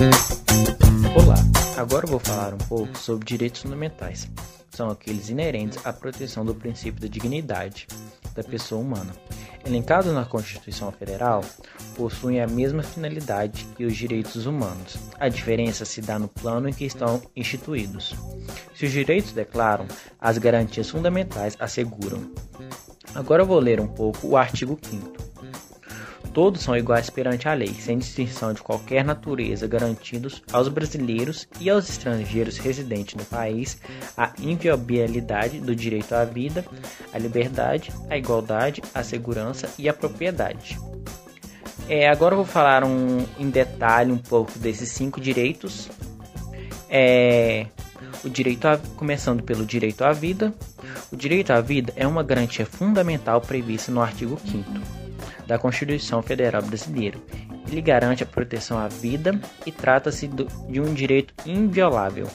Olá, agora vou falar um pouco sobre direitos fundamentais. São aqueles inerentes à proteção do princípio da dignidade da pessoa humana. Elencados na Constituição Federal, possuem a mesma finalidade que os direitos humanos. A diferença se dá no plano em que estão instituídos. Se os direitos declaram, as garantias fundamentais asseguram. Agora vou ler um pouco o artigo 5 Todos são iguais perante a lei, sem distinção de qualquer natureza, garantidos aos brasileiros e aos estrangeiros residentes no país a inviolabilidade do direito à vida, à liberdade, à igualdade, à segurança e à propriedade. É, agora eu vou falar um, em detalhe um pouco desses cinco direitos. É, o direito a, começando pelo direito à vida. O direito à vida é uma garantia fundamental prevista no artigo 5 da Constituição Federal Brasileira. Ele garante a proteção à vida e trata-se de um direito inviolável.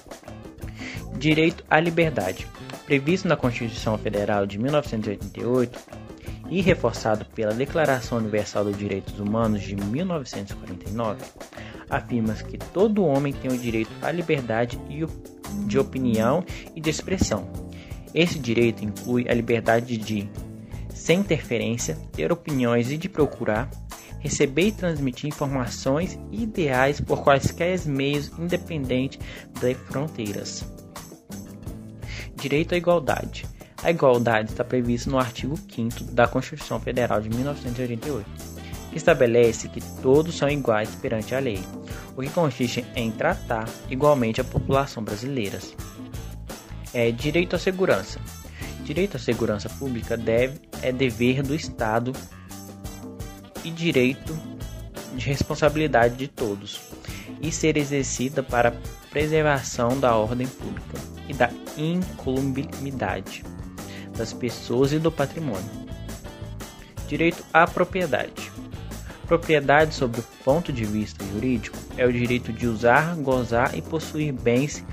Direito à liberdade. Previsto na Constituição Federal de 1988 e reforçado pela Declaração Universal dos Direitos Humanos de 1949, afirma que todo homem tem o direito à liberdade de opinião e de expressão. Esse direito inclui a liberdade de sem interferência, ter opiniões e de procurar, receber e transmitir informações ideais por quaisquer meios independente das fronteiras. Direito à igualdade. A igualdade está prevista no artigo 5 da Constituição Federal de 1988, que estabelece que todos são iguais perante a lei, o que consiste em tratar igualmente a população brasileira. É direito à segurança. Direito à segurança pública deve, é dever do Estado e direito de responsabilidade de todos, e ser exercida para a preservação da ordem pública e da incolumidade das pessoas e do patrimônio. Direito à propriedade. Propriedade, sob o ponto de vista jurídico, é o direito de usar, gozar e possuir bens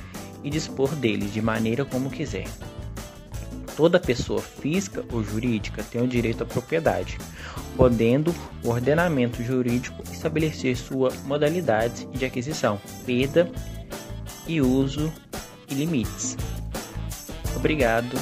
e dispor deles de maneira como quiser. Toda pessoa física ou jurídica tem o direito à propriedade, podendo o ordenamento jurídico estabelecer sua modalidade de aquisição, perda e uso e limites. Obrigado.